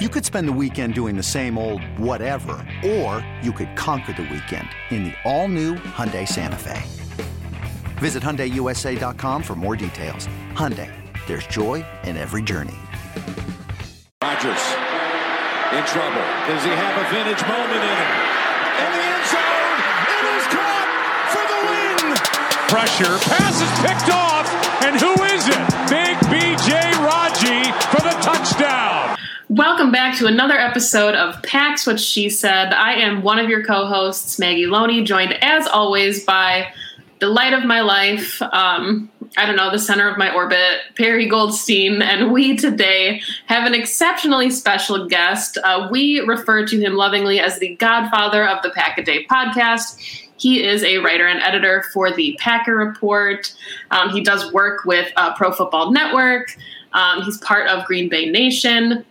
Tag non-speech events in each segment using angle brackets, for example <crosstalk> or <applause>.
You could spend the weekend doing the same old whatever, or you could conquer the weekend in the all-new Hyundai Santa Fe. Visit HyundaiUSA.com for more details. Hyundai, there's joy in every journey. Rodgers in trouble. Does he have a vintage moment in him? In the end zone, it is caught for the win. Pressure, pass is picked off, and who is it? Big BJ Welcome back to another episode of Pax What She Said. I am one of your co-hosts, Maggie Loney, joined as always by the light of my life, um, I don't know, the center of my orbit, Perry Goldstein, and we today have an exceptionally special guest. Uh, we refer to him lovingly as the godfather of the Pack a Day podcast. He is a writer and editor for the Packer Report. Um, he does work with uh, Pro Football Network. Um, he's part of Green Bay Nation.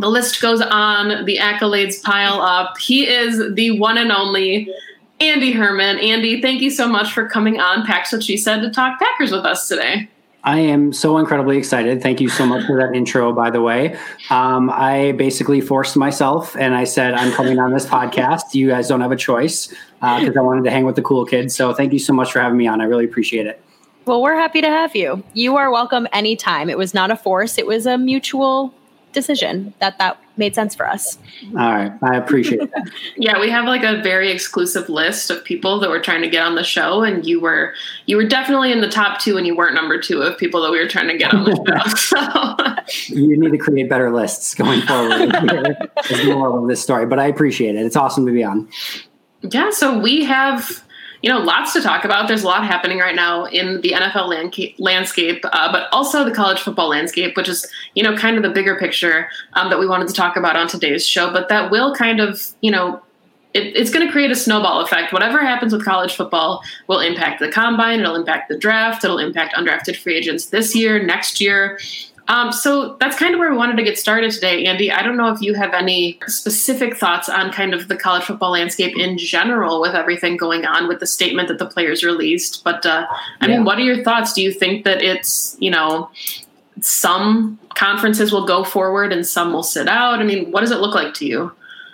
The list goes on, the accolades pile up. He is the one and only Andy Herman. Andy, thank you so much for coming on Packs What She Said to talk Packers with us today. I am so incredibly excited. Thank you so much for that intro, by the way. Um, I basically forced myself and I said, I'm coming on this podcast. You guys don't have a choice because uh, I wanted to hang with the cool kids. So thank you so much for having me on. I really appreciate it. Well, we're happy to have you. You are welcome anytime. It was not a force, it was a mutual decision that that made sense for us. All right, I appreciate that. <laughs> yeah, we have like a very exclusive list of people that we're trying to get on the show, and you were you were definitely in the top two, and you weren't number two of people that we were trying to get on the show. <laughs> So you need to create better lists going forward. As more of this story, but I appreciate it. It's awesome to be on. Yeah, so we have you know, lots to talk about. There's a lot happening right now in the NFL landscape, uh, but also the college football landscape, which is, you know, kind of the bigger picture um, that we wanted to talk about on today's show. But that will kind of, you know, it, it's going to create a snowball effect. Whatever happens with college football will impact the combine, it'll impact the draft, it'll impact undrafted free agents this year, next year. Um, so that's kind of where we wanted to get started today, Andy. I don't know if you have any specific thoughts on kind of the college football landscape in general with everything going on with the statement that the players released. But uh, I yeah. mean, what are your thoughts? Do you think that it's, you know, some conferences will go forward and some will sit out? I mean, what does it look like to you?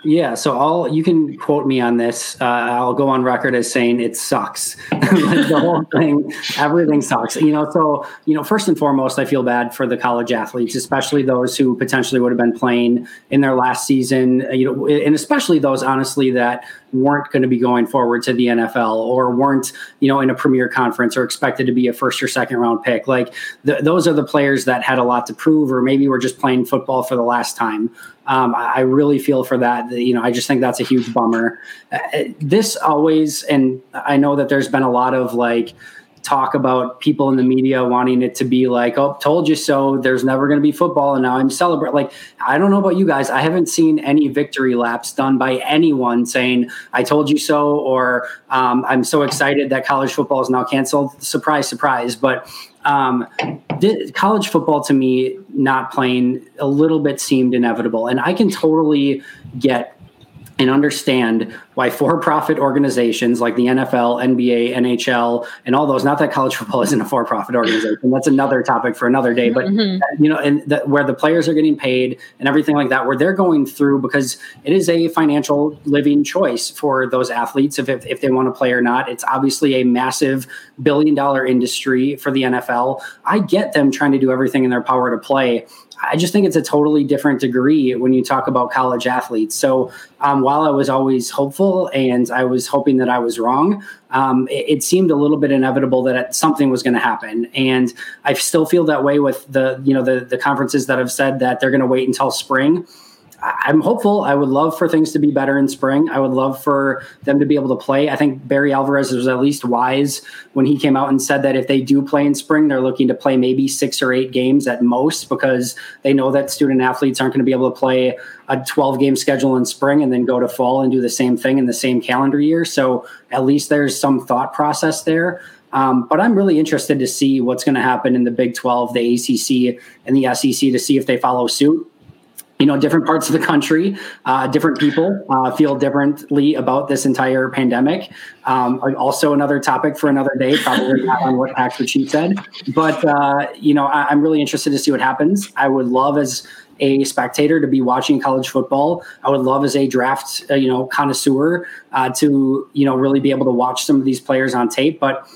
Yeah, so I'll you can quote me on this. Uh, I'll go on record as saying it sucks. <laughs> the whole thing, everything sucks. You know, so you know, first and foremost, I feel bad for the college athletes, especially those who potentially would have been playing in their last season. You know, and especially those honestly that weren't going to be going forward to the NFL or weren't, you know, in a premier conference or expected to be a first or second round pick. Like th- those are the players that had a lot to prove, or maybe were just playing football for the last time. Um, I really feel for that. You know, I just think that's a huge bummer. Uh, this always, and I know that there's been a lot of like, talk about people in the media wanting it to be like, oh, told you so. There's never going to be football. And now I'm celebrating. Like, I don't know about you guys. I haven't seen any victory laps done by anyone saying, I told you so, or um, I'm so excited that college football is now canceled. Surprise, surprise. But um, college football to me not playing a little bit seemed inevitable. And I can totally get and understand why for-profit organizations like the NFL, NBA, NHL, and all those. Not that college football <laughs> isn't a for-profit organization. That's another topic for another day. But mm-hmm. you know, and the, where the players are getting paid and everything like that, where they're going through because it is a financial living choice for those athletes if if, if they want to play or not. It's obviously a massive billion-dollar industry for the NFL. I get them trying to do everything in their power to play. I just think it's a totally different degree when you talk about college athletes. So um, while I was always hopeful and I was hoping that I was wrong, um, it, it, seemed a little bit inevitable that something was going to happen. And I still feel that way with the you know the the conferences that have said that they're going to wait until spring. I'm hopeful. I would love for things to be better in spring. I would love for them to be able to play. I think Barry Alvarez was at least wise when he came out and said that if they do play in spring, they're looking to play maybe six or eight games at most because they know that student athletes aren't going to be able to play a 12 game schedule in spring and then go to fall and do the same thing in the same calendar year. So at least there's some thought process there. Um, but I'm really interested to see what's going to happen in the Big 12, the ACC, and the SEC to see if they follow suit you know, different parts of the country, uh, different people uh, feel differently about this entire pandemic. Um, also, another topic for another day, probably not on what Pax Cheat said. But, uh, you know, I, am really interested to see what happens. I would love as a spectator to be watching college football. I would love as a draft, uh, you know, connoisseur uh, to, you know, really be able to watch some of these players on tape. But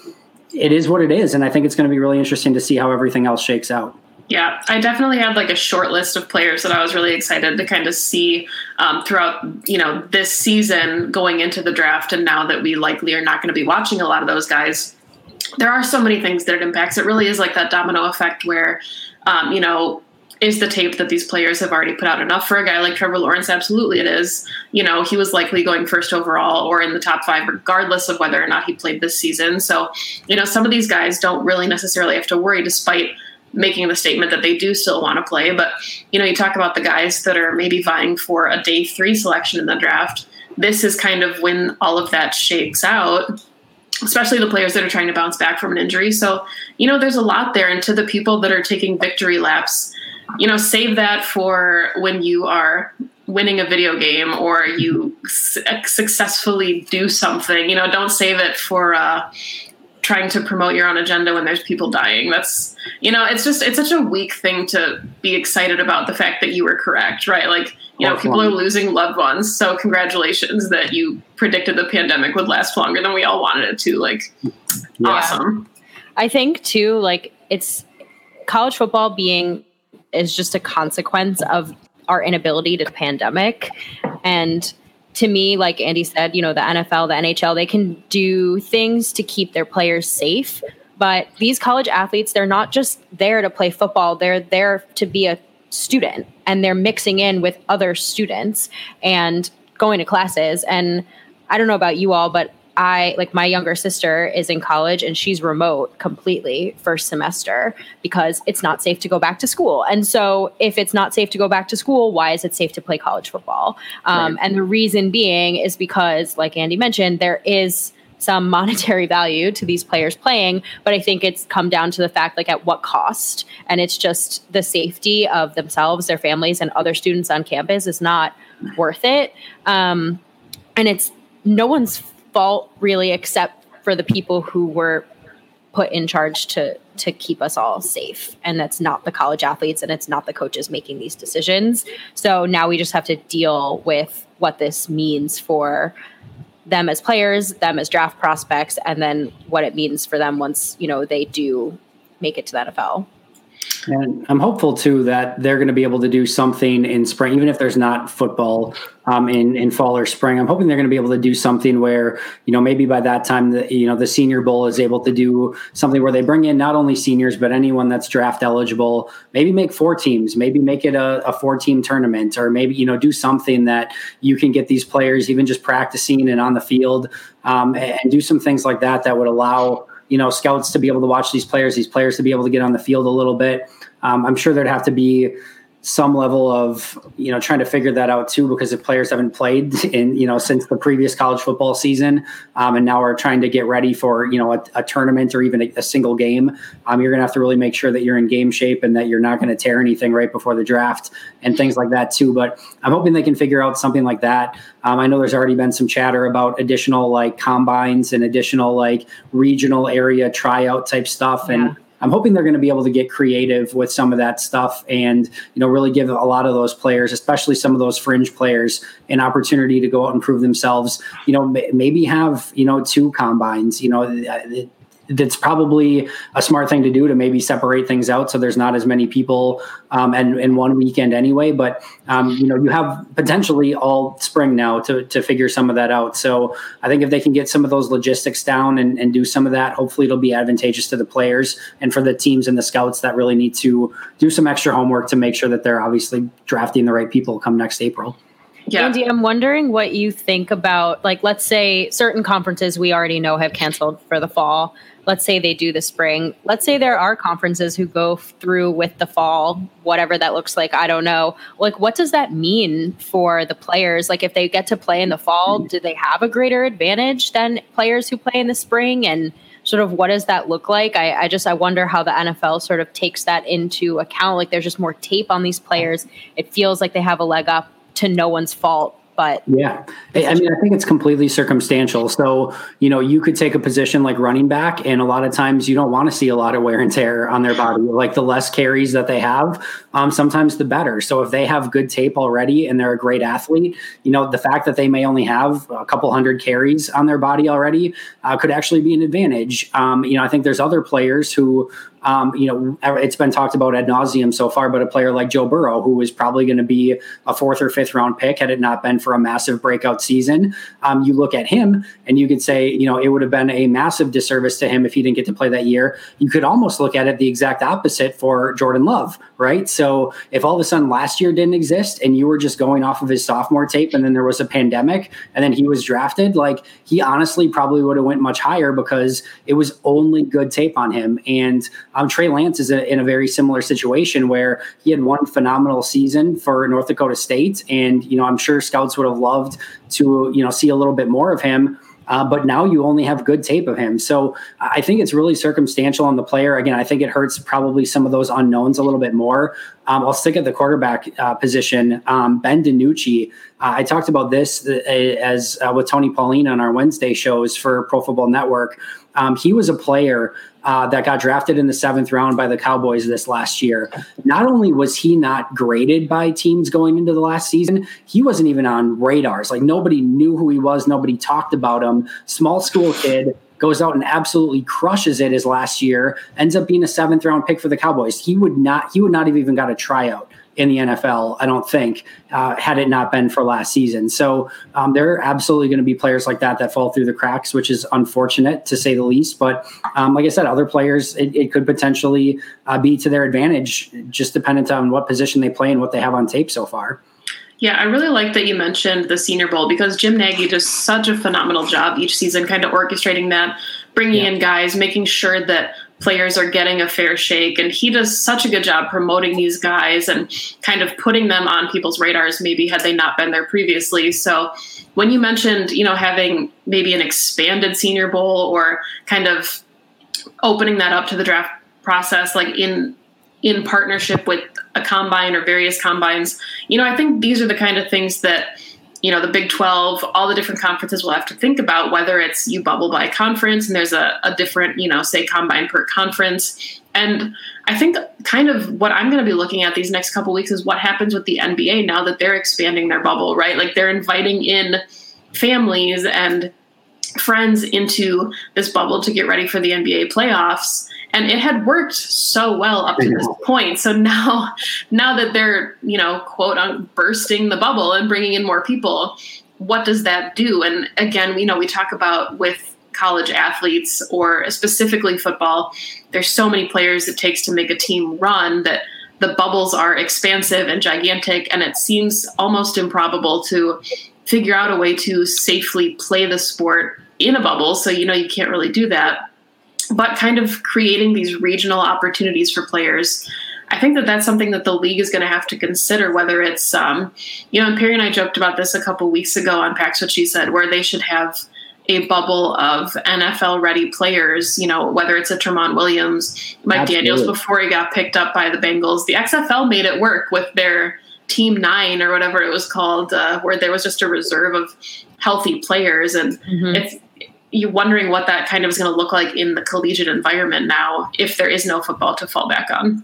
it is what it is. And I think it's going to be really interesting to see how everything else shakes out. Yeah, I definitely had like a short list of players that I was really excited to kind of see um, throughout, you know, this season going into the draft. And now that we likely are not going to be watching a lot of those guys, there are so many things that it impacts. It really is like that domino effect where, um, you know, is the tape that these players have already put out enough for a guy like Trevor Lawrence? Absolutely, it is. You know, he was likely going first overall or in the top five, regardless of whether or not he played this season. So, you know, some of these guys don't really necessarily have to worry, despite making the statement that they do still want to play. But, you know, you talk about the guys that are maybe vying for a day three selection in the draft. This is kind of when all of that shakes out, especially the players that are trying to bounce back from an injury. So, you know, there's a lot there. And to the people that are taking victory laps, you know, save that for when you are winning a video game or you successfully do something. You know, don't save it for, uh, trying to promote your own agenda when there's people dying. That's you know, it's just it's such a weak thing to be excited about the fact that you were correct, right? Like, you know, people are losing loved ones. So congratulations that you predicted the pandemic would last longer than we all wanted it to. Like yeah. awesome. I think too, like it's college football being is just a consequence of our inability to pandemic and to me, like Andy said, you know, the NFL, the NHL, they can do things to keep their players safe. But these college athletes, they're not just there to play football, they're there to be a student and they're mixing in with other students and going to classes. And I don't know about you all, but I like my younger sister is in college and she's remote completely first semester because it's not safe to go back to school. And so, if it's not safe to go back to school, why is it safe to play college football? Um, right. And the reason being is because, like Andy mentioned, there is some <laughs> monetary value to these players playing, but I think it's come down to the fact like at what cost. And it's just the safety of themselves, their families, and other students on campus is not worth it. Um, and it's no one's fault really except for the people who were put in charge to to keep us all safe. And that's not the college athletes and it's not the coaches making these decisions. So now we just have to deal with what this means for them as players them as draft prospects and then what it means for them once you know they do make it to the NFL and I'm hopeful too that they're going to be able to do something in spring, even if there's not football um, in in fall or spring. I'm hoping they're going to be able to do something where you know maybe by that time the you know the Senior Bowl is able to do something where they bring in not only seniors but anyone that's draft eligible. Maybe make four teams, maybe make it a, a four team tournament, or maybe you know do something that you can get these players even just practicing and on the field um, and do some things like that that would allow you know scouts to be able to watch these players, these players to be able to get on the field a little bit. Um, I'm sure there'd have to be some level of you know trying to figure that out too because if players haven't played <laughs> in you know since the previous college football season um, and now are trying to get ready for you know a, a tournament or even a, a single game um, you're going to have to really make sure that you're in game shape and that you're not going to tear anything right before the draft and things like that too but i'm hoping they can figure out something like that um, i know there's already been some chatter about additional like combines and additional like regional area tryout type stuff yeah. and I'm hoping they're going to be able to get creative with some of that stuff and you know really give a lot of those players, especially some of those fringe players, an opportunity to go out and prove themselves. You know, maybe have you know two combines. You know, that's probably a smart thing to do to maybe separate things out so there's not as many people um, and in one weekend anyway. But um, you know, you have potentially all spring now to to figure some of that out. So I think if they can get some of those logistics down and, and do some of that, hopefully it'll be advantageous to the players and for the teams and the scouts that really need to do some extra homework to make sure that they're obviously drafting the right people come next April. Yeah. Andy, I'm wondering what you think about, like, let's say certain conferences we already know have canceled for the fall let's say they do the spring. Let's say there are conferences who go through with the fall whatever that looks like i don't know. Like what does that mean for the players? Like if they get to play in the fall do they have a greater advantage than players who play in the spring? And sort of what does that look like? I, I just i wonder how the nfl sort of takes that into account. Like there's just more tape on these players. It feels like they have a leg up to no one's fault but yeah, I mean, I think it's completely circumstantial. So, you know, you could take a position like running back, and a lot of times you don't want to see a lot of wear and tear on their body. Like the less carries that they have, um, sometimes the better. So, if they have good tape already and they're a great athlete, you know, the fact that they may only have a couple hundred carries on their body already uh, could actually be an advantage. Um, you know, I think there's other players who um, you know, it's been talked about ad nauseum so far, but a player like Joe Burrow, who is probably going to be a fourth or fifth round pick had it not been for a massive breakout season, um, you look at him and you could say, you know, it would have been a massive disservice to him if he didn't get to play that year. You could almost look at it the exact opposite for Jordan Love, right? So if all of a sudden last year didn't exist and you were just going off of his sophomore tape and then there was a pandemic and then he was drafted, like he honestly probably would have went much higher because it was only good tape on him. And um, Trey Lance is a, in a very similar situation where he had one phenomenal season for North Dakota State, and you know I'm sure scouts would have loved to you know see a little bit more of him. Uh, but now you only have good tape of him. So I think it's really circumstantial on the player. Again, I think it hurts probably some of those unknowns a little bit more. Um, I'll stick at the quarterback uh, position. Um, ben DiNucci, uh, I talked about this uh, as uh, with Tony Pauline on our Wednesday shows for Pro Football Network. Um, he was a player uh, that got drafted in the seventh round by the Cowboys this last year. Not only was he not graded by teams going into the last season, he wasn't even on radars. Like nobody knew who he was, nobody talked about him. Small school kid goes out and absolutely crushes it his last year, ends up being a seventh round pick for the Cowboys. He would not, he would not have even got a tryout in the NFL, I don't think, uh, had it not been for last season. So um, there are absolutely going to be players like that that fall through the cracks, which is unfortunate to say the least. But um, like I said, other players, it, it could potentially uh, be to their advantage, just dependent on what position they play and what they have on tape so far. Yeah, I really like that you mentioned the Senior Bowl because Jim Nagy does such a phenomenal job each season, kind of orchestrating that, bringing yeah. in guys, making sure that players are getting a fair shake. And he does such a good job promoting these guys and kind of putting them on people's radars, maybe had they not been there previously. So when you mentioned, you know, having maybe an expanded senior bowl or kind of opening that up to the draft process, like in in partnership with a combine or various combines, you know, I think these are the kind of things that you know, the Big 12, all the different conferences will have to think about whether it's you bubble by conference and there's a, a different, you know, say combine per conference. And I think kind of what I'm going to be looking at these next couple weeks is what happens with the NBA now that they're expanding their bubble, right? Like they're inviting in families and friends into this bubble to get ready for the NBA playoffs and it had worked so well up to this point. So now now that they're you know quote on bursting the bubble and bringing in more people what does that do? And again we know we talk about with college athletes or specifically football there's so many players it takes to make a team run that the bubbles are expansive and gigantic and it seems almost improbable to figure out a way to safely play the sport in a bubble. So you know you can't really do that but kind of creating these regional opportunities for players. I think that that's something that the league is going to have to consider. Whether it's, um, you know, and Perry and I joked about this a couple weeks ago on Pax What She Said, where they should have a bubble of NFL ready players. You know, whether it's a Tramon Williams, Mike Absolutely. Daniels before he got picked up by the Bengals. The XFL made it work with their Team Nine or whatever it was called, uh, where there was just a reserve of healthy players, and mm-hmm. if you wondering what that kind of is going to look like in the collegiate environment now if there is no football to fall back on.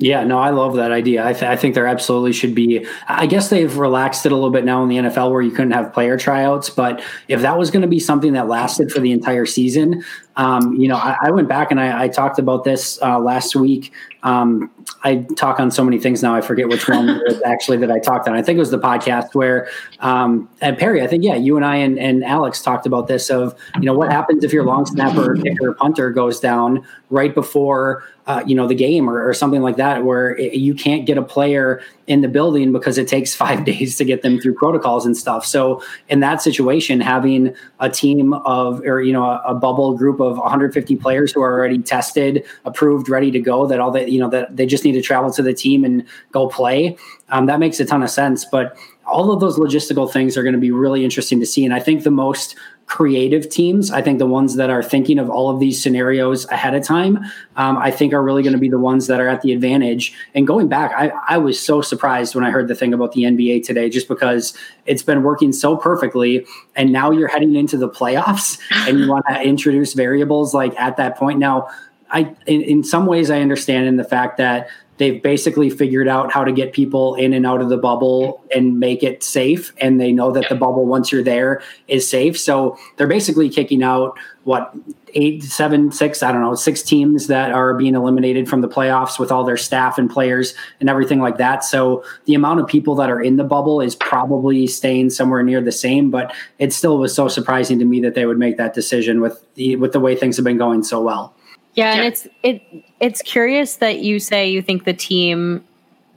Yeah, no, I love that idea. I, th- I, think there absolutely should be. I guess they've relaxed it a little bit now in the NFL where you couldn't have player tryouts. But if that was going to be something that lasted for the entire season, Um, you know, I, I, went back and I, I talked about this uh, last week. Um, I talk on so many things now. I forget which one was <laughs> actually that I talked on. I think it was the podcast where, um, and Perry, I think, yeah, you and I and, and Alex talked about this of, you know, what happens if your long snapper, kicker, punter goes down right before uh, you know the game or, or, something like that where it, you can't get a player in the building because it takes <laughs> five days to get them through protocols and stuff. So in that situation having a team of or you know a, a, bubble group of 150 players who are already tested approved ready to go that all that you know that they just need to travel to the team and go play um, that makes a ton of sense. But all of those logistical things are going to be really interesting to see. And i think the most creative teams. I think the ones that are thinking of all of these scenarios ahead of time, um, I think are really going to be the ones that are at the advantage. And going back, I, I was so surprised when I heard the thing about the NBA today, just because it's been working so perfectly. And now you're heading into the playoffs and you want to <laughs> introduce variables like at that point. Now, I in, in some ways I understand in the fact that they've basically figured out how to get people in and out of the bubble and make it safe and they know that the bubble once you're there is safe. So they're basically kicking out what eight seven six i don't know six teams that are being eliminated from the playoffs with all their staff and players and everything like that. So the amount of people that are in the bubble is probably staying somewhere near the same but it still was so surprising to me that they would make that decision with the with the way things have been going so well yeah, and it's it it's curious that you say you think the team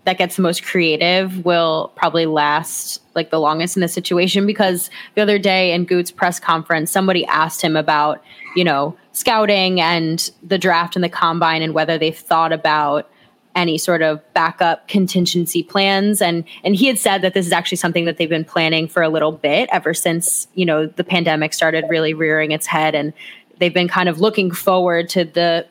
that gets the most creative will probably last like the longest in this situation because the other day in Gute's press conference, somebody asked him about, you know, scouting and the draft and the combine and whether they've thought about any sort of backup contingency plans. And and he had said that this is actually something that they've been planning for a little bit ever since you know the pandemic started really rearing its head and they've been kind of looking forward to the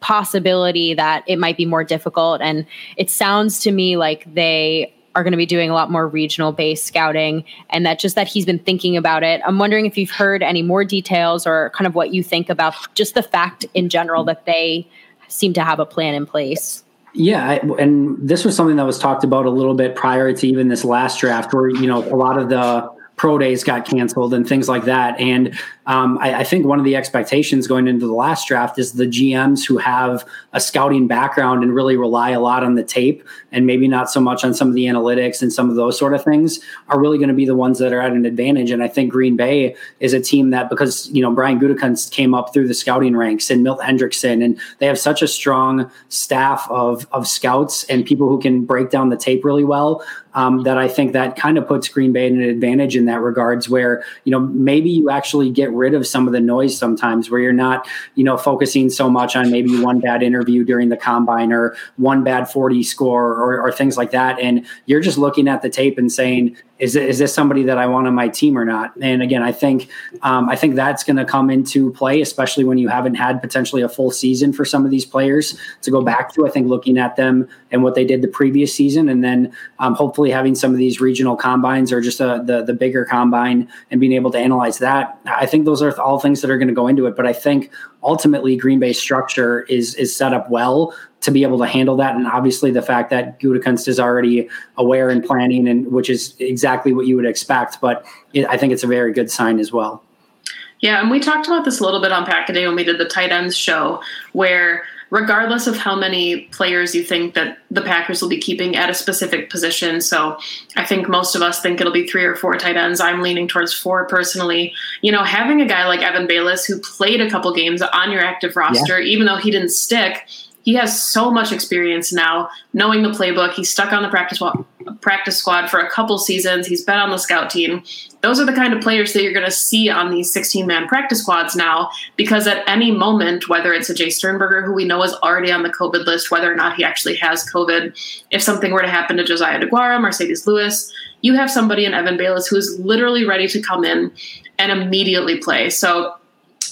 possibility that it might be more difficult. And it sounds to me like they are going to be doing a lot more regional based scouting and that just that he's been thinking about it. I'm wondering if you've heard any more details or kind of what you think about just the fact in general that they seem to have a plan in place. Yeah, and this was something that was talked about a little bit prior to even this last draft, where you know a lot of the pro days got canceled and things like that. And um, I, I, think one of the expectations going into the last draft is the GMs who have a scouting background and really rely a lot on the tape and maybe not so much on some of the analytics and some of those sort of things are really going to be the ones that are at an advantage. And I think Green Bay is a team that because you know Brian Gutekunst came up through the scouting ranks and Milt Hendrickson, and they have such a strong staff of of scouts and people who can break down the tape really well. Um, that I think that kind of puts Green Bay in an advantage in that regards, where you know maybe you actually get rid of some of the noise sometimes where you're not, you know, focusing so much on maybe one bad interview during the combine or one bad 40 score or, or things like that. And you're just looking at the tape and saying, is, is this somebody that I want on my team or not? And again, I think um, I think that's going to come into play, especially when you haven't had potentially a full season for some of these players to go back to. I think looking at them and what they did the previous season, and then um, hopefully having some of these regional combines or just a, the the bigger combine and being able to analyze that. I think those are all things that are going to go into it. But I think ultimately Green Bay's structure is is set up well to be able to handle that. And obviously, the fact that Gutekunst is already aware and planning, and which is exactly what you would expect. But it, I think it's a very good sign as well. Yeah, and we talked about this a little bit on Pack a Day when we did the tight ends show, where regardless of how many players you think that the Packers will be keeping at a specific position. So I think most of us think it'll be three or four tight ends. I'm leaning towards four personally. You know, having a guy like Evan Baylis who played a couple games on your active roster, yeah. even though he didn't stick, he has so much experience now, knowing the playbook. He's stuck on the practice practice squad for a couple seasons. He's been on the scout team. Those are the kind of players that you're going to see on these 16 man practice squads now, because at any moment, whether it's a Jace Sternberger, who we know is already on the COVID list, whether or not he actually has COVID, if something were to happen to Josiah DeGuara, Marcedes Lewis, you have somebody in Evan Baylis who is literally ready to come in and immediately play. So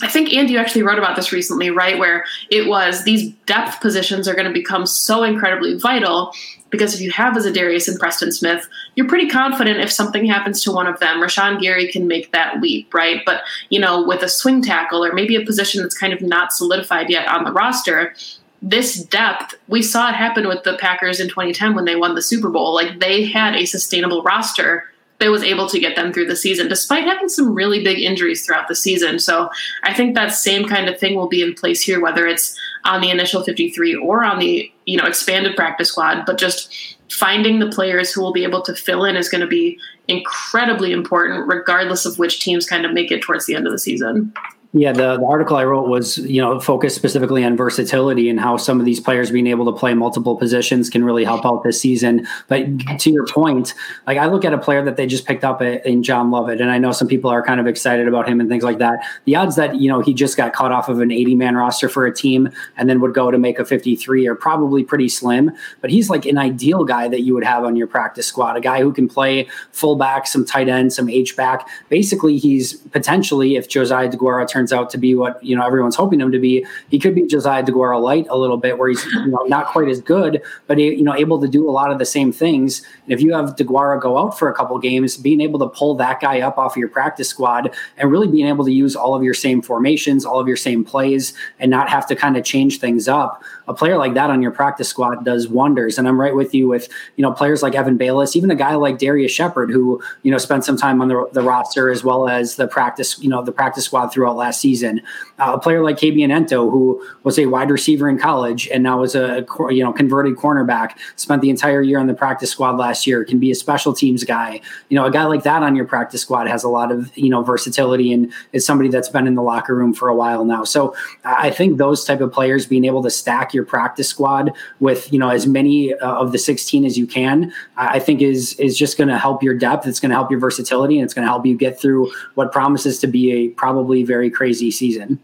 I think Andy, you actually wrote about this recently, right? Where it was these depth positions are going to become so incredibly vital because if you have a Za'Darius and Preston Smith, you're pretty confident if something happens to one of them, Rashan Gary can make that leap, right? But you know, with a swing tackle or maybe a position that's kind of not solidified yet on the roster, this depth, we saw it happen with the Packers in 2010 when they won the Super Bowl. Like they had a sustainable roster that was able to get them through the season, despite having some really big injuries throughout the season. So I think that same kind of thing will be in place here, whether it's on the initial 53 or on the you know expanded practice squad. But just finding the players who will be able to fill in is going to be incredibly important, regardless of which teams kind of make it towards the end of the season. Yeah, the, the article I wrote was, you know, focused specifically on versatility and how some of these players being able to play multiple positions can really help out this season. But to your point, like I look at a player that they just picked up in John Lovett, and I know some people are kind of excited about him and things like that. The odds that, you know, he just got caught off of an 80 man roster for a team and then would go to make a 53 are probably pretty slim. But he's like an ideal guy that you would have on your practice squad, a guy who can play fullback, some tight end, some H back. Basically, he's potentially, if Josiah DeGuara turns turns out to be what you know everyone's hoping him to be, he could be Josiah DeGuara light a little bit, where he's you know not quite as good, but you know able to do a lot of the same things. And if you have DeGuara go out for a couple games, being able to pull that guy up off of your practice squad and really being able to use all of your same formations, all of your same plays, and not have to kind of change things up a player like that on your practice squad does wonders. And I'm right with you with, you know, players like Evan Baylis, even a guy like Darrius Shepherd, who, you know, spent some time on the, the roster as well as the practice, you know, the practice squad throughout last season. Uh, a player like Kabion Ento, who was a wide receiver in college and now is a, you know, converted cornerback, spent the entire year on the practice squad last year, can be a special teams guy. You know, a guy like that on your practice squad has a lot of, you know, versatility and is somebody that's been in the locker room for a while now. So I think those type of players being able to stack your practice squad with you know as many uh, of the 16 as you can i think is is just going to help your depth it's going to help your versatility and it's going to help you get through what promises to be a probably very crazy season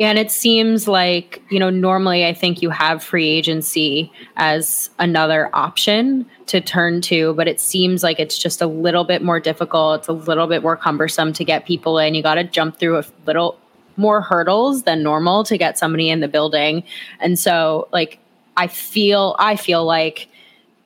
and it seems like, you know, normally I think you have free agency as another option to turn to, but it seems like it's just a little bit more difficult. It's a little bit more cumbersome to get people in. You got to jump through a little more hurdles than normal to get somebody in the building. And so like I feel I feel like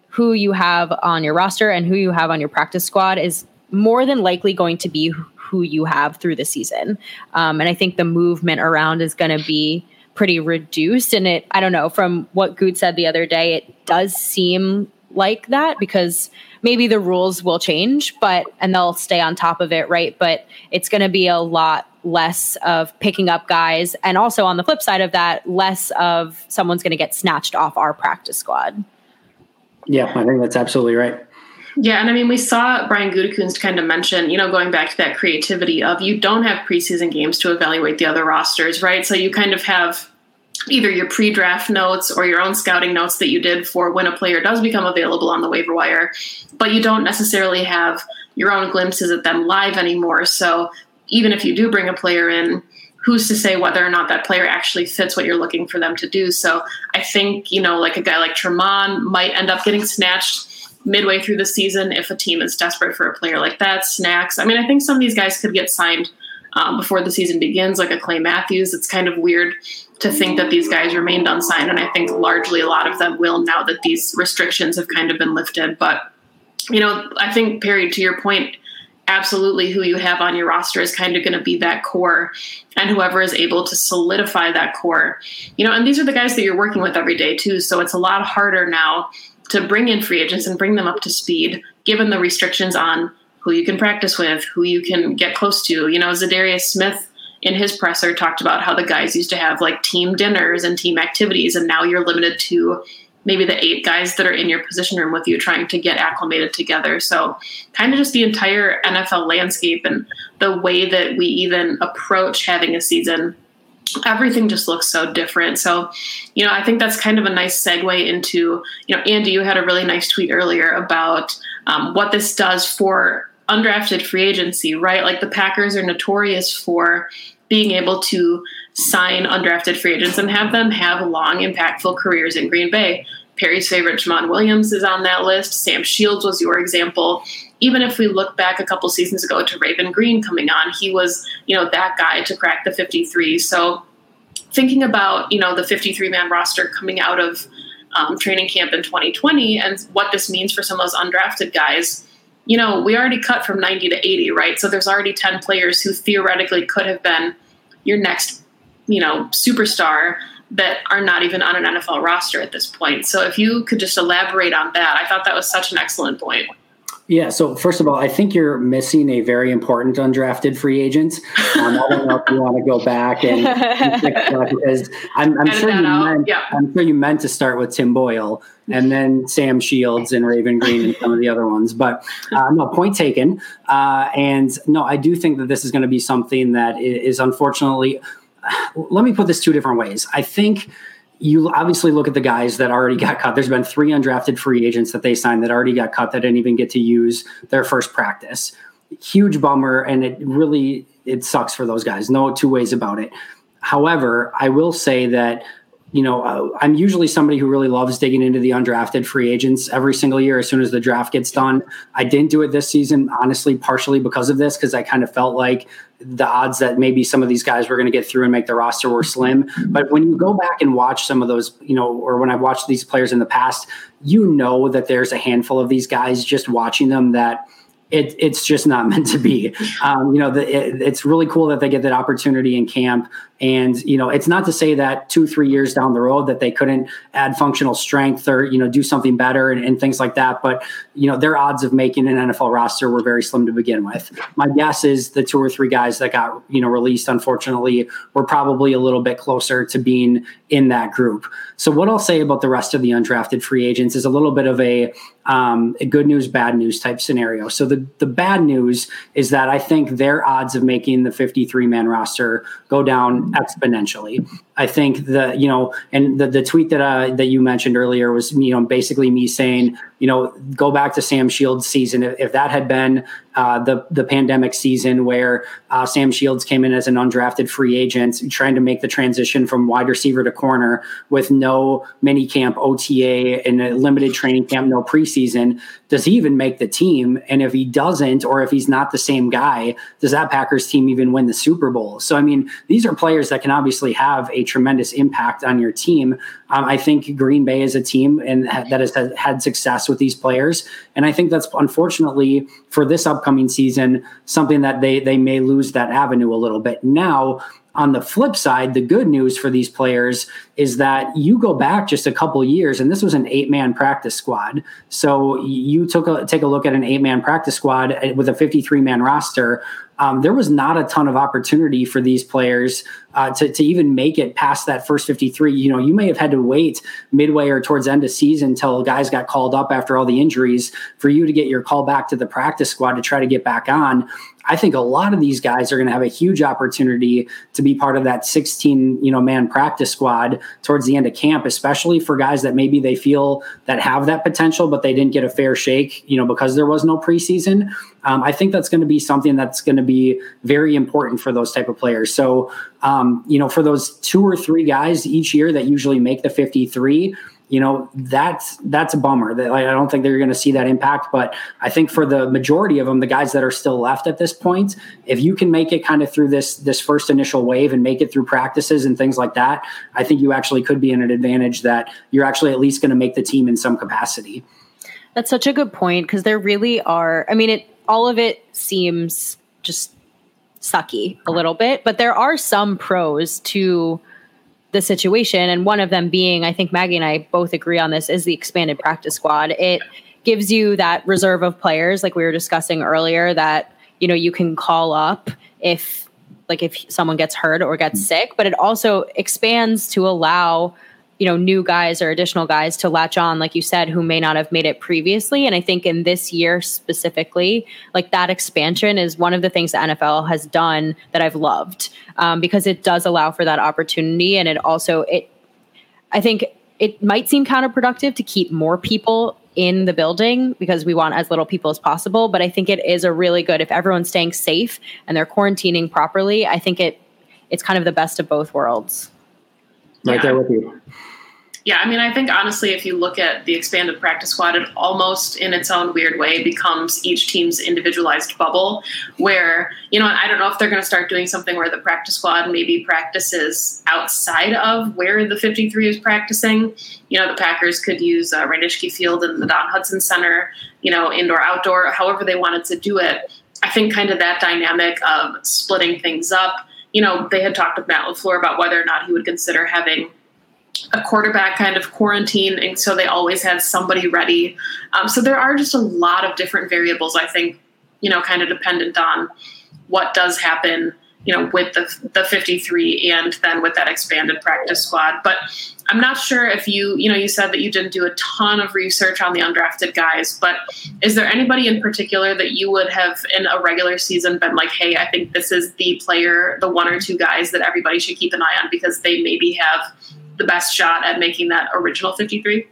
who you have on your roster and who you have on your practice squad is more than likely going to be who you have through the season. Um, and I think the movement around is going to be pretty reduced. And it, I don't know, from what Gute said the other day, it does seem like that because maybe the rules will change, but and they'll stay on top of it, right? But it's going to be a lot less of picking up guys. And also on the flip side of that, less of someone's going to get snatched off our practice squad. Yeah, I think that's absolutely right. Yeah, and I mean, we saw Brian Gutekunst kind of mention, you know, going back to that creativity of you don't have preseason games to evaluate the other rosters, right? So you kind of have either your pre-draft notes or your own scouting notes that you did for when a player does become available on the waiver wire, but you don't necessarily have your own glimpses at them live anymore. So even if you do bring a player in, who's to say whether or not that player actually fits what you're looking for them to do? So I think, you know, like a guy like Tramon might end up getting snatched midway through the season if a team is desperate for a player like that. Snacks. I mean, I think some of these guys could get signed um, before the season begins, like a Clay Matthews. It's kind of weird to think that these guys remained unsigned, and I think largely a lot of them will now that these restrictions have kind of been lifted. But you know, I think Perry, to your point, absolutely who you have on your roster is kind of going to be that core and whoever is able to solidify that core you know and these are the guys that you're working with every day too so it's a lot harder now to bring in free agents and bring them up to speed given the restrictions on who you can practice with who you can get close to you know Za'Darius Smith in his presser talked about how the guys used to have like team dinners and team activities and now you're limited to maybe the eight guys that are in your position room with you trying to get acclimated together. So, kind of just the entire NFL landscape and the way that we even approach having a season. Everything just looks so different. So, you know, I think that's kind of a nice segue into, you know, Andy, you had a really nice tweet earlier about um, what this does for undrafted free agency, right? Like the Packers are notorious for being able to sign undrafted free agents and have them have long, impactful careers in Green Bay. Perry's favorite, Tramon Williams, is on that list. Sam Shields was your example. Even if we look back a couple seasons ago to Raven Greene coming on, he was, you know, that guy to crack the 53. So thinking about, you know, the 53 man roster coming out of um, training camp in 2020 and what this means for some of those undrafted guys, you know, we already cut from 90 to 80, right? So there's already 10 players who theoretically could have been your next, you know, superstar that are not even on an NFL roster at this point. So if you could just elaborate on that, I thought that was such an excellent point. Yeah. So first of all, I think you're missing a very important undrafted free agent. Um, I don't know if you want to go back and <laughs> because I'm, I'm sure you meant yeah. I'm sure you meant to start with Tim Boyle and then Sam Shields and Raven Greene and some of the other ones. But uh, no, point taken. Uh, and no, I do think that this is going to be something that is unfortunately. <sighs> Let me put this two different ways. I think you obviously look at the guys that already got cut. There's been three undrafted free agents that they signed that already got cut that didn't even get to use their first practice. Huge bummer, and it really it sucks for those guys. No two ways about it. However, I will say that you know, uh, I'm usually somebody who really loves digging into the undrafted free agents every single year as soon as the draft gets done. I didn't do it this season, honestly, partially because of this, because I kind of felt like the odds that maybe some of these guys were going to get through and make the roster were slim. But when you go back and watch some of those, you know, or when I've watched these players in the past, you know that there's a handful of these guys just watching them that – it, it's just not <laughs> meant to be. Um, you know, the, it, it's really cool that they get that opportunity in camp. And, you know, it's not to say that two, three years down the road that they couldn't add functional strength or, you know, do something better and, and things like that. But, you know, their odds of making an NFL roster were very slim to begin with. My guess is the two or three guys that got, you know, released, unfortunately, were probably a little bit closer to being in that group. So what I'll say about the rest of the undrafted free agents is a little bit of a, um, a good news, bad news type scenario. So the, the bad news is that I think their odds of making the 53 man roster go down exponentially. I think the you know, and the, the tweet that that you mentioned earlier was you know basically me saying you know go back to Sam Shields' season. If, if that had been uh, the the pandemic season where uh, Sam Shields came in as an undrafted free agent, trying to make the transition from wide receiver to corner with no mini camp, OTA, and a limited training camp, no preseason. Does he even make the team? And if he doesn't, or if he's not the same guy, does that Packers team even win the Super Bowl? So I mean, these are players that can obviously have a tremendous impact on your team. Um, I think Green Bay is a team and that has had success with these players, and I think that's unfortunately for this upcoming season something that they they may lose that avenue a little bit. Now, on the flip side, the good news for these players is that you go back just a couple years, and this was an eight man practice squad. So you took a take a look at an eight man practice squad with a 53 man roster um, there was not a ton of opportunity for these players uh, to, to even make it past that first 53. You know, you may have had to wait midway or towards end of season until guys got called up after all the injuries for you to get your call back to the practice squad to try to get back on. I think a lot of these guys are going to have a huge opportunity to be part of that 16, you know, man practice squad towards the end of camp, especially for guys that maybe they feel that have that potential, but they didn't get a fair shake, you know, because there was no preseason. Um, I think that's going to be something that's going to be very important for those type of players. So, um, you know, for those two or three guys each year that usually make the 53, you know that's that's a bummer that like, i don't think they're going to see that impact but i think for the majority of them the guys that are still left at this point if you can make it kind of through this this first initial wave and make it through practices and things like that i think you actually could be in an advantage that you're actually at least going to make the team in some capacity. That's such a good point because there really are i mean it all of it seems just sucky a little bit but there are some pros to the situation. And one of them being, I think Maggie and I both agree on this, is the expanded practice squad. It gives you that reserve of players, like we were discussing earlier, that you know you can call up if like if someone gets hurt or gets hmm. sick, but it also expands to allow you know new guys or additional guys to latch on like you said who may not have made it previously. And i think in this year specifically like that expansion is one of the things the nfl has done that i've loved um, because it does allow for that opportunity. And it also it i think it might seem counterproductive to keep more people in the building because we want as little people as possible. But i think it is a really good if everyone's staying safe and they're quarantining properly i think it it's kind of the best of both worlds. Right yeah. there with you yeah, I mean, I think honestly, if you look at the expanded practice squad, it almost in its own weird way becomes each team's individualized bubble. Where, you know, I don't know if they're going to start doing something where the practice squad maybe practices outside of where the 53 is practicing. You know, the Packers could use uh, Field and the Don Hutson Center, you know, indoor, outdoor, however they wanted to do it. I think kind of that dynamic of splitting things up. You know, they had talked with Matt LaFleur about whether or not he would consider having a quarterback kind of quarantine, and so they always had somebody ready. Um, so there are just a lot of different variables. I think you know, kind of dependent on what does happen you know, with the the 53 and then with that expanded practice squad. But I'm not sure if you, you know, you said that you didn't do a ton of research on the undrafted guys, but is there anybody in particular that you would have in a regular season been like, hey, I think this is the player, the one or two guys that everybody should keep an eye on because they maybe have the best shot at making that original 53?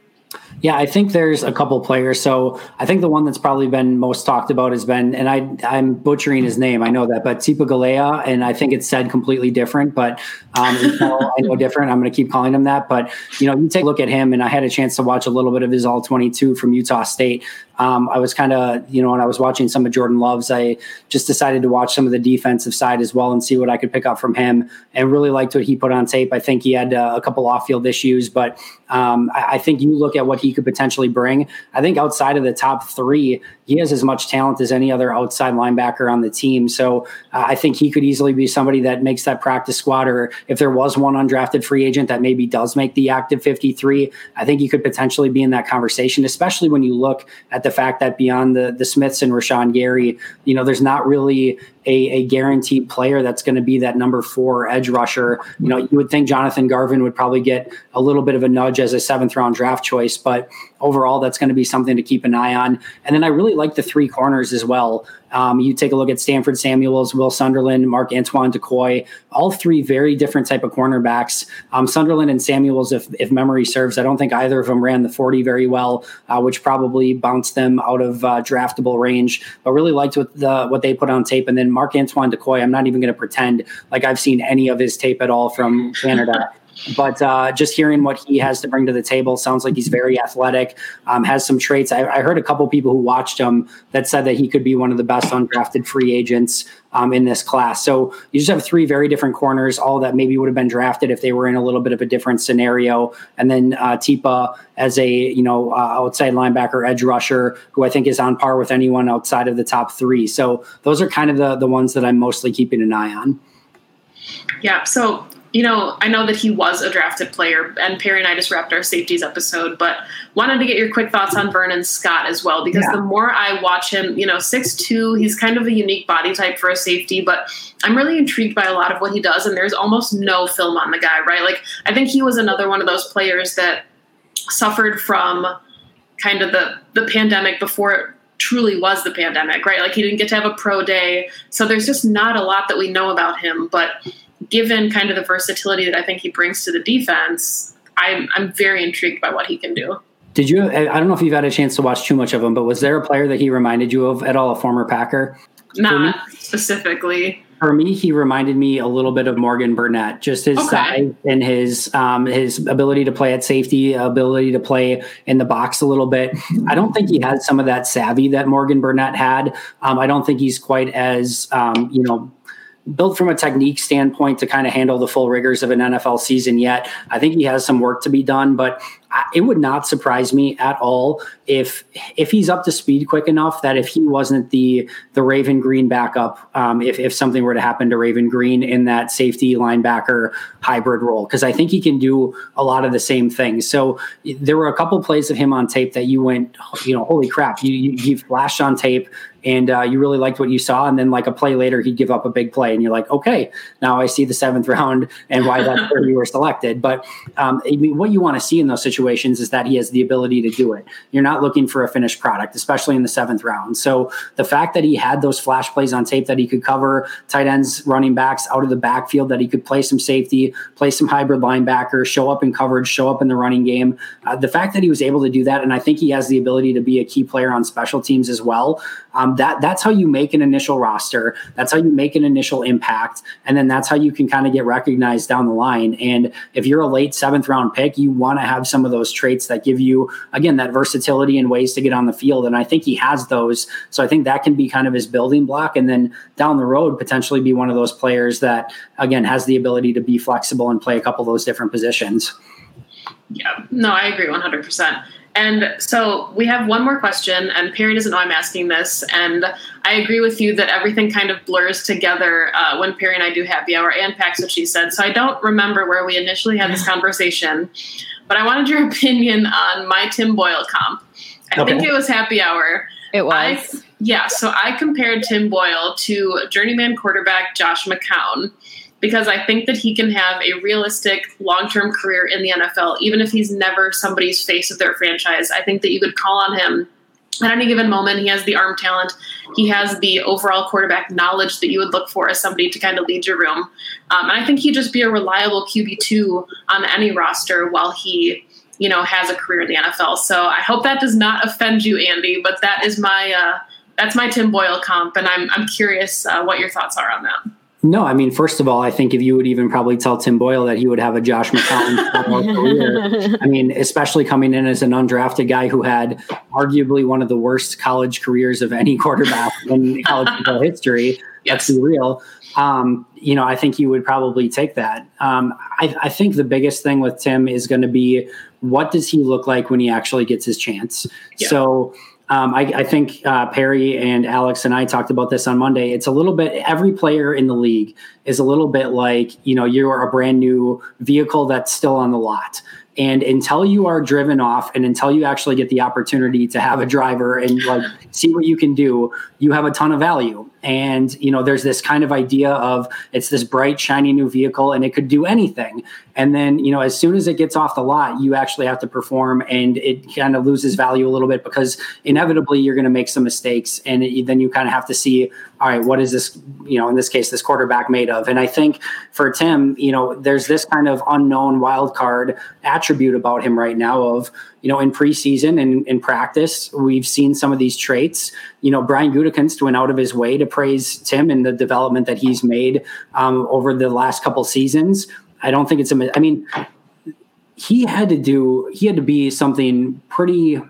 Yeah, I think there's a couple players. So I think the one that's probably been most talked about has been, and I I'm butchering his name, I know that, but Tipa Galea, and I think it's said completely different, but um, I know different. I'm going to keep calling him that. But you know, you take a look at him, and I had a chance to watch a little bit of his All 22 from Utah State. Um, I was kind of, you know, when I was watching some of Jordan Love's, I just decided to watch some of the defensive side as well and see what I could pick up from him and really liked what he put on tape. I think he had uh, a couple off field issues, but um, I, I, think you look at what he could potentially bring. I think outside of the top three, he has as much talent as any other outside linebacker on the team. So uh, I think he could easily be somebody that makes that practice squad, or if there was one undrafted free agent that maybe does make the active 53, I think he could potentially be in that conversation, especially when you look at the fact that beyond the, the Smiths and Rashan Gary, you know, there's not really a, a guaranteed player that's going to be that number four edge rusher. You know, you would think Jonathan Garvin would probably get a little bit of a nudge as a seventh round draft choice, but overall, that's going to be something to keep an eye on. And then I really like the three corners as well. Um, you take a look at Stanford Samuels, Will Sunderland, Marc-Antoine Dequoy, all three very different type of cornerbacks. Um, Sunderland and Samuels, if, if memory serves, I don't think either of them ran the 40 very well, uh, which probably bounced them out of uh, draftable range, but really liked what, the, what they put on tape. And then Marc-Antoine Dequoy, I'm not even going to pretend like I've seen any of his tape at all from Canada. But uh, just hearing what he has to bring to the table sounds like he's very athletic, um, has some traits. I, I, heard a couple people who watched him that said that he could be one of the best undrafted free agents um, in this class. So you just have three very different corners, all that maybe would have been drafted if they were in a little bit of a different scenario. And then uh, Tipa as a you know uh, outside linebacker, edge rusher, who I think is on par with anyone outside of the top three. So those are kind of the the ones that I'm mostly keeping an eye on. Yeah. So you know, I know that he was a drafted player, and Perry and I just wrapped our safeties episode, but wanted to get your quick thoughts on Vernon Scott as well, because yeah. the more I watch him, you know, six two, he's kind of a unique body type for a safety, but I'm really intrigued by a lot of what he does, and there's almost no film on the guy, right? Like, I think he was another one of those players that suffered from kind of the, the pandemic before it truly was the pandemic, right? Like, he didn't get to have a pro day, so there's just not a lot that we know about him, but given kind of the versatility that I think he brings to the defense, I'm I'm very intrigued by what he can do. Did you? I don't know if you've had a chance to watch too much of him, but was there a player that he reminded you of at all? A former Packer? Not specifically. For me, he reminded me a little bit of Morgan Burnett, just his okay. size and his um, his ability to play at safety, ability to play in the box a little bit. I don't think he had some of that savvy that Morgan Burnett had. Um, I don't think he's quite as um, you know built from a technique standpoint to kind of handle the full rigors of an NFL season yet. I think he has some work to be done, but it would not surprise me at all if if he's up to speed quick enough that if he wasn't the the Raven Greene backup, um, if if something were to happen to Raven Greene in that safety linebacker hybrid role, because I think he can do a lot of the same things. So there were a couple plays of him on tape that you went, you know, holy crap, you you, you flashed on tape and uh, you really liked what you saw. And then like a play later, he'd give up a big play, and you're like, okay, now I see the seventh <laughs> round and why that's where you were selected. But um, I mean, what you want to see in those situations is that he has the ability to do it. You're not looking for a finished product, especially in the seventh round. So the fact that he had those flash plays on tape that he could cover tight ends, running backs out of the backfield, that he could play some safety, play some hybrid linebacker, show up in coverage, show up in the running game. Uh, the fact that he was able to do that, and I think he has the ability to be a key player on special teams as well. Um, Um, that that's how you make an initial roster. That's how you make an initial impact, and then that's how you can kind of get recognized down the line. And if you're a late seventh round pick, you want to have some of those traits that give you again that versatility and ways to get on the field. And I think he has those. So I think that can be kind of his building block, and then down the road potentially be one of those players that again has the ability to be flexible and play a couple of those different positions. Yeah, no, I agree 100%. And so we have one more question, and Perry doesn't know I'm asking this. And I agree with you that everything kind of blurs together uh, when Perry and I do happy hour and packs what she said. So I don't remember where we initially had this conversation, but I wanted your <laughs> opinion on my Tim Boyle comp. I okay. think it was happy hour. It was. I, yeah, so I compared Tim Boyle to journeyman quarterback Josh McCown because I think that he can have a realistic long term career in the NFL, even if he's never somebody's face of their franchise. I think that you could call on him at any given moment. He has the arm talent, he has the overall quarterback knowledge that you would look for as somebody to kind of lead your room. Um, and I think he'd just be a reliable QB2 on any roster while he. You know, has a career in the NFL. So I hope that does not offend you, Andy. But that is my uh, that's my Tim Boyle comp, and I'm I'm curious uh, what your thoughts are on that. No, I mean, first of all, I think if you would even probably tell Tim Boyle that he would have a Josh McCown <laughs> career, I mean, especially coming in as an undrafted guy who had arguably one of the worst college careers of any quarterback in <laughs> college football history. Yes. Let's be real. Um, you know, I think he would probably take that. Um, I, I think the biggest thing with Tim is going to be what does he look like when he actually gets his chance? Yeah. So, um, I, I, think uh, Perry and Alex and I talked about this on Monday. It's a little bit, every player in the league is a little bit like, you know, you're a brand new vehicle that's still on the lot. And until you are driven off and until you actually get the opportunity to have a driver and like see what you can do, you have a ton of value. And, you know, there's this kind of idea of it's this bright, shiny new vehicle and it could do anything. And then, you know, as soon as it gets off the lot, you actually have to perform and it kind of loses value a little bit because inevitably you're going to make some mistakes. And it, then you kind of have to see, all right, what is this, you know, in this case, this quarterback made of? And I think for Tim, you know, there's this kind of unknown wild card attribute about him right now of, you know, in preseason and in practice, we've seen some of these traits. You know, Brian Gutekunst went out of his way to praise Tim and the development that he's made um, over the last couple seasons. I don't think it's a. I mean, he had to do. He had to be something pretty,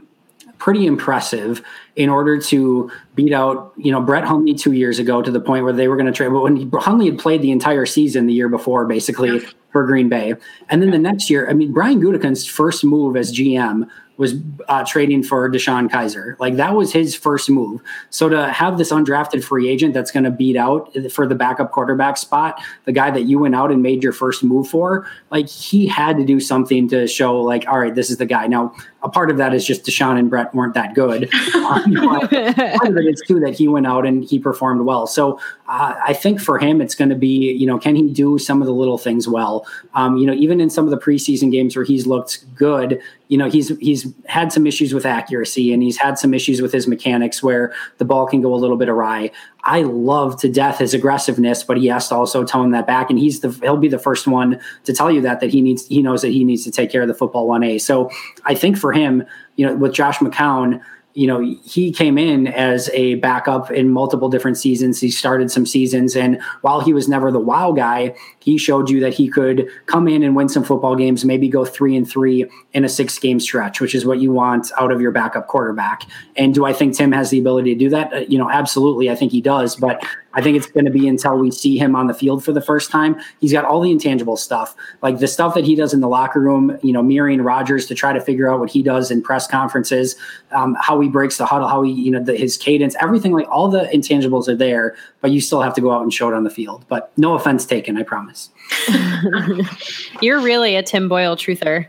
pretty impressive in order to beat out, you know, Brett Hundley two years ago to the point where they were going to trade. But when he, Hundley had played the entire season the year before, basically for Green Bay, and then the next year, I mean, Brian Gutekunst's first move as GM was uh, trading for DeShone Kizer. Like that was his first move. So to have this undrafted free agent that's going to beat out for the backup quarterback spot, the guy that you went out and made your first move for, like he had to do something to show like, all right, this is the guy. Now, a part of that is just DeShone and Brett weren't that good. Um, <laughs> part of it is too that he went out and he performed well. So uh, I think for him, it's going to be, you know, can he do some of the little things well? Um, you know, even in some of the preseason games where he's looked good, you know, he's he's had some issues with accuracy and he's had some issues with his mechanics where the ball can go a little bit awry. I love to death his aggressiveness, but he has to also tone that back. And he's the he'll be the first one to tell you that that he needs he knows that he needs to take care of the football one A. So I think for him, you know, with Josh McCown, you know, he came in as a backup in multiple different seasons. He started some seasons, and while he was never the wow guy, he showed you that he could come in and win some football games, maybe go three and three in a six game stretch, which is what you want out of your backup quarterback. And do I think Tim has the ability to do that? Uh, you know, absolutely. I think he does, but I think it's going to be until we see him on the field for the first time. He's got all the intangible stuff, like the stuff that he does in the locker room, you know, mirroring Rodgers to try to figure out what he does in press conferences, um, how he breaks the huddle, how he, you know, the, his cadence, everything like all the intangibles are there, but you still have to go out and show it on the field. But no offense taken, I promise. <laughs> You're really a Tim Boyle truther.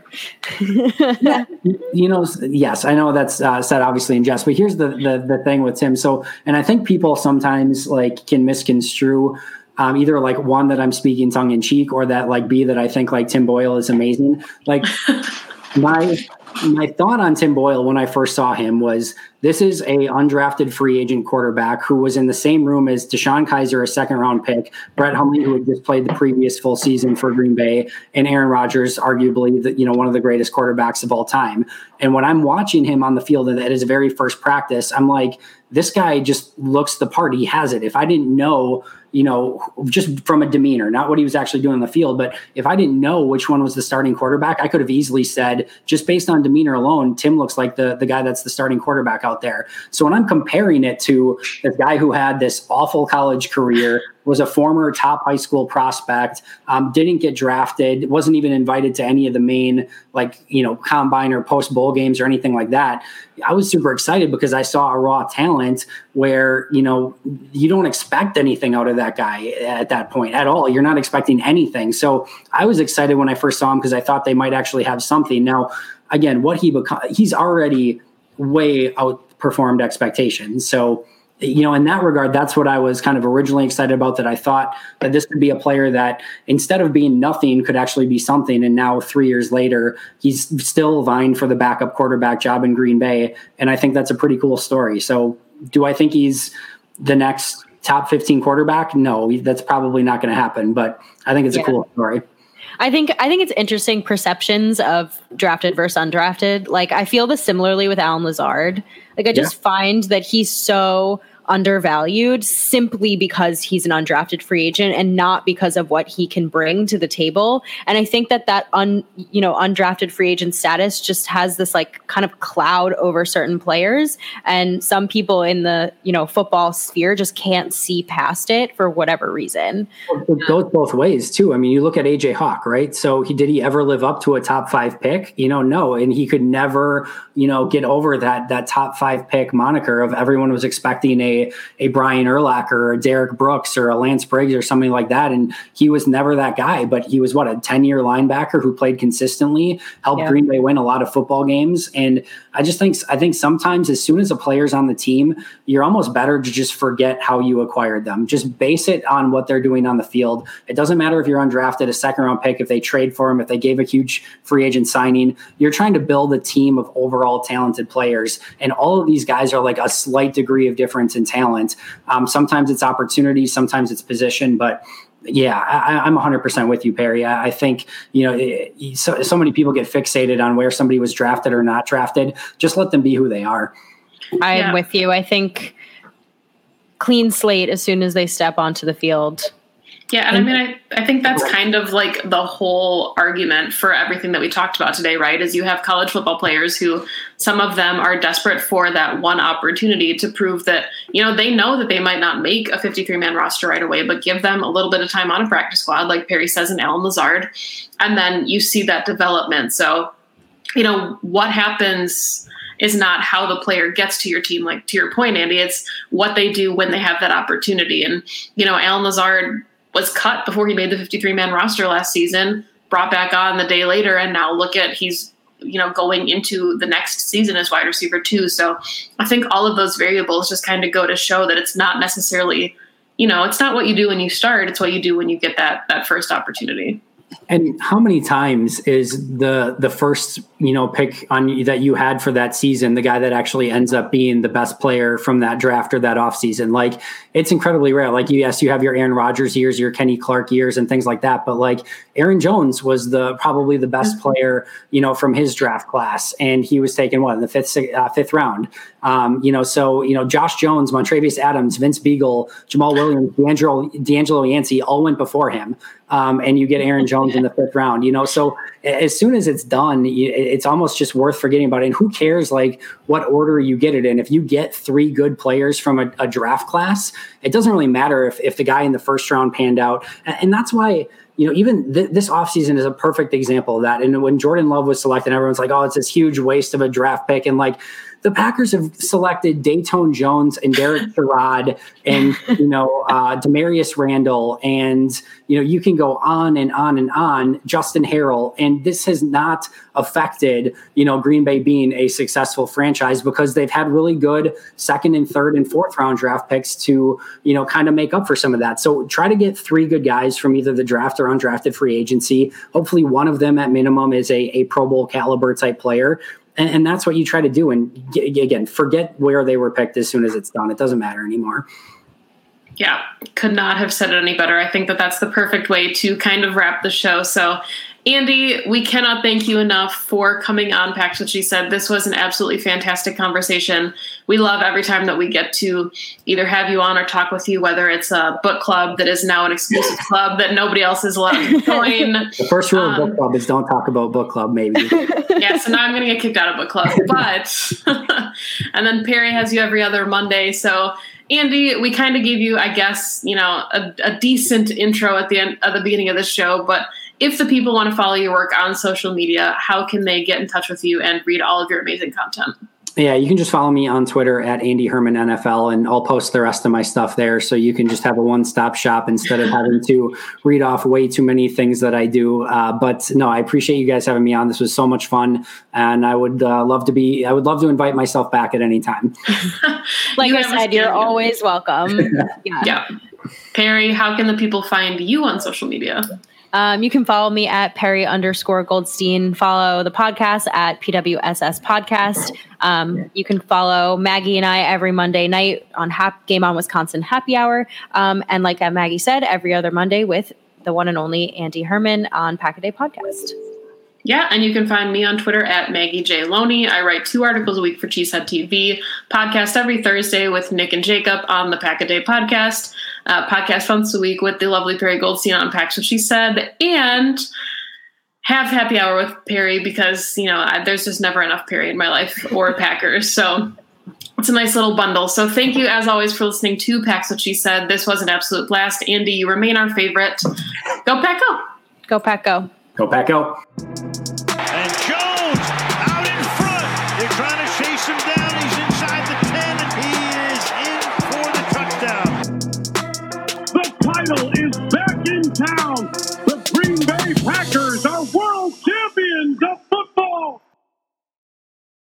yeah, <laughs> you know, yes, I know that's uh, said obviously in jest, but here's the, the the thing with Tim. So, and I think people sometimes like can misconstrue um, either like one that I'm speaking tongue in cheek or that like B that I think like Tim Boyle is amazing. Like <laughs> my my thought on Tim Boyle when I first saw him was this is a undrafted free agent quarterback who was in the same room as DeShone Kizer, a second round pick, Brett Hundley, who had just played the previous full season for Green Bay, and Aaron Rodgers, arguably the, you know one of the greatest quarterbacks of all time. And when I'm watching him on the field at his very first practice, I'm like, this guy just looks the part. He has it. If I didn't know you know, just from a demeanor, not what he was actually doing in the field. But if I didn't know which one was the starting quarterback, I could have easily said, just based on demeanor alone, Tim looks like the, the guy that's the starting quarterback out there. So when I'm comparing it to the guy who had this awful college career, was a former top high school prospect, um, didn't get drafted, wasn't even invited to any of the main like you know combine or post bowl games or anything like that. I was super excited because I saw a raw talent where you know you don't expect anything out of that guy at that point at all. You're not expecting anything. So I was excited when I first saw him because I thought they might actually have something. Now, again, what he become, he's already way outperformed expectations. So you know, in that regard, that's what I was kind of originally excited about. That I thought that this could be a player that instead of being nothing could actually be something. And now, three years later, he's still vying for the backup quarterback job in Green Bay. And I think that's a pretty cool story. So, do I think he's the next top 15 quarterback? No, that's probably not going to happen. But I think it's yeah. a cool story. I think I think it's interesting perceptions of drafted versus undrafted. Like I feel this similarly with Allen Lazard. Like I just yeah. find that he's so undervalued simply because he's an undrafted free agent and not because of what he can bring to the table. And I think that that un, you know, undrafted free agent status just has this like kind of cloud over certain players and some people in the, you know, football sphere just can't see past it for whatever reason. It goes both ways too. I mean, you look at AJ Hawk, right? So he did he ever live up to a top 5 pick? You know, no, and he could never, you know, get over that that top 5 pick moniker of everyone was expecting a a Brian Urlacher or a Derrick Brooks or a Lance Briggs or something like that. And he was never that guy, but he was what a 10 year linebacker who played consistently, helped yeah. Green Bay win a lot of football games. And I just think I think sometimes as soon as a player's on the team, you're almost better to just forget how you acquired them. Just base it on what they're doing on the field. It doesn't matter if you're undrafted, a second round pick, if they trade for him, if they gave a huge free agent signing. You're trying to build a team of overall talented players. And all of these guys are like a slight degree of difference in talent. Um, sometimes it's opportunity, sometimes it's position, but yeah, I, am 100% with you, Perry. I, I think, you know, it, so, so many people get fixated on where somebody was drafted or not drafted. Just let them be who they are. I am yeah. with you. I think clean slate as soon as they step onto the field yeah, and I mean, I, I think that's kind of like the whole argument for everything that we talked about today, right? Is you have college football players who some of them are desperate for that one opportunity to prove that, you know, they know that they might not make a 53 man roster right away, but give them a little bit of time on a practice squad, like Perry says in Allen Lazard. And then you see that development. So, you know, what happens is not how the player gets to your team. Like to your point, Andy, it's what they do when they have that opportunity. And, you know, Allen Lazard was cut before he made the 53 man roster last season, brought back on the day later, and now look at he's you know going into the next season as wide receiver two. So I think all of those variables just kind of go to show that it's not necessarily you know it's not what you do when you start; it's what you do when you get that that first opportunity. And how many times is the the first you know pick on that you had for that season the guy that actually ends up being the best player from that draft or that offseason? Like it's incredibly rare. Like yes, you have your Aaron Rodgers years, your Kenny Clark years, and things like that. But like Aaron Jones was the probably the best mm-hmm. player you know from his draft class, and he was taken what in the fifth uh, fifth round. Um, you know, so you know Josh Jones, Montravius Adams, Vince Biegel, Jamaal Williams, DeAngelo DeAngelo Yancey all went before him um, and you get Aaron Jones in the fifth round. You know, so as soon as it's done, it's almost just worth forgetting about it. And who cares like what order you get it in? If you get three good players from a, a draft class, it doesn't really matter if if the guy in the first round panned out, and that's why you know, even th- this offseason is a perfect example of that. And when Jordan Love was selected, everyone's like, oh, it's this huge waste of a draft pick. And like, the Packers have selected Datone Jones and Derek <laughs> Sherrod and you know uh, Damarious Randall and you know you can go on and on and on. Justin Harrell and this has not affected you know Green Bay being a successful franchise because they've had really good second and third and fourth round draft picks to you know kind of make up for some of that. So try to get three good guys from either the draft or undrafted free agency. Hopefully one of them at minimum is a, a Pro Bowl caliber type player and, and that's what you try to do. And again, forget where they were picked as soon as it's done. It doesn't matter anymore. Yeah, could not have said it any better. I think that that's the perfect way to kind of wrap the show. So Andy, we cannot thank you enough for coming on Pack What She Said. This was an absolutely fantastic conversation. We love every time that we get to either have you on or talk with you, whether it's a book club that is now an exclusive <laughs> club that nobody else is allowed to join. The first rule um, of book club is don't talk about book club, maybe. <laughs> yeah, so now I'm going to get kicked out of book club. <laughs> But, and then Perry has you every other Monday. So Andy, we kind of gave you, I guess, you know, a, a decent intro at the end, at the beginning of the show. But if the people want to follow your work on social media, how can they get in touch with you and read all of your amazing content? Yeah, you can just follow me on Twitter at Andy Herman NFL, and I'll post the rest of my stuff there. So you can just have a one stop shop instead of having to read off way too many things that I do. Uh, but no, I appreciate you guys having me on. This was so much fun, and I would uh, love to be. I would love to invite myself back at any time. <laughs> like you I said, you're always welcome. <laughs> yeah. yeah. Perry, how can the people find you on social media? Um, you can follow me at Perry underscore Goldstein. Follow the podcast at PWSS Podcast. Um, you can follow Maggie and I every Monday night on Hap- Game On Wisconsin Happy Hour. Um, and like Maggie said, every other Monday with the one and only Andy Herman on Pack a Day Podcast. Yeah, and you can find me on Twitter at Maggie J. Loney. I write two articles a week for Cheesehead TV, podcast every Thursday with Nick and Jacob on the Pack a Day podcast, uh, podcast once a week with the lovely Perry Goldstein on Pack So She Said, and have happy hour with Perry because, you know, I, there's just never enough Perry in my life or <laughs> Packers. So it's a nice little bundle. So thank you, as always, for listening to Pack What She Said. This was an absolute blast. Andy, you remain our favorite. Go Pack Go. Go Pack Go. Go Pack Go.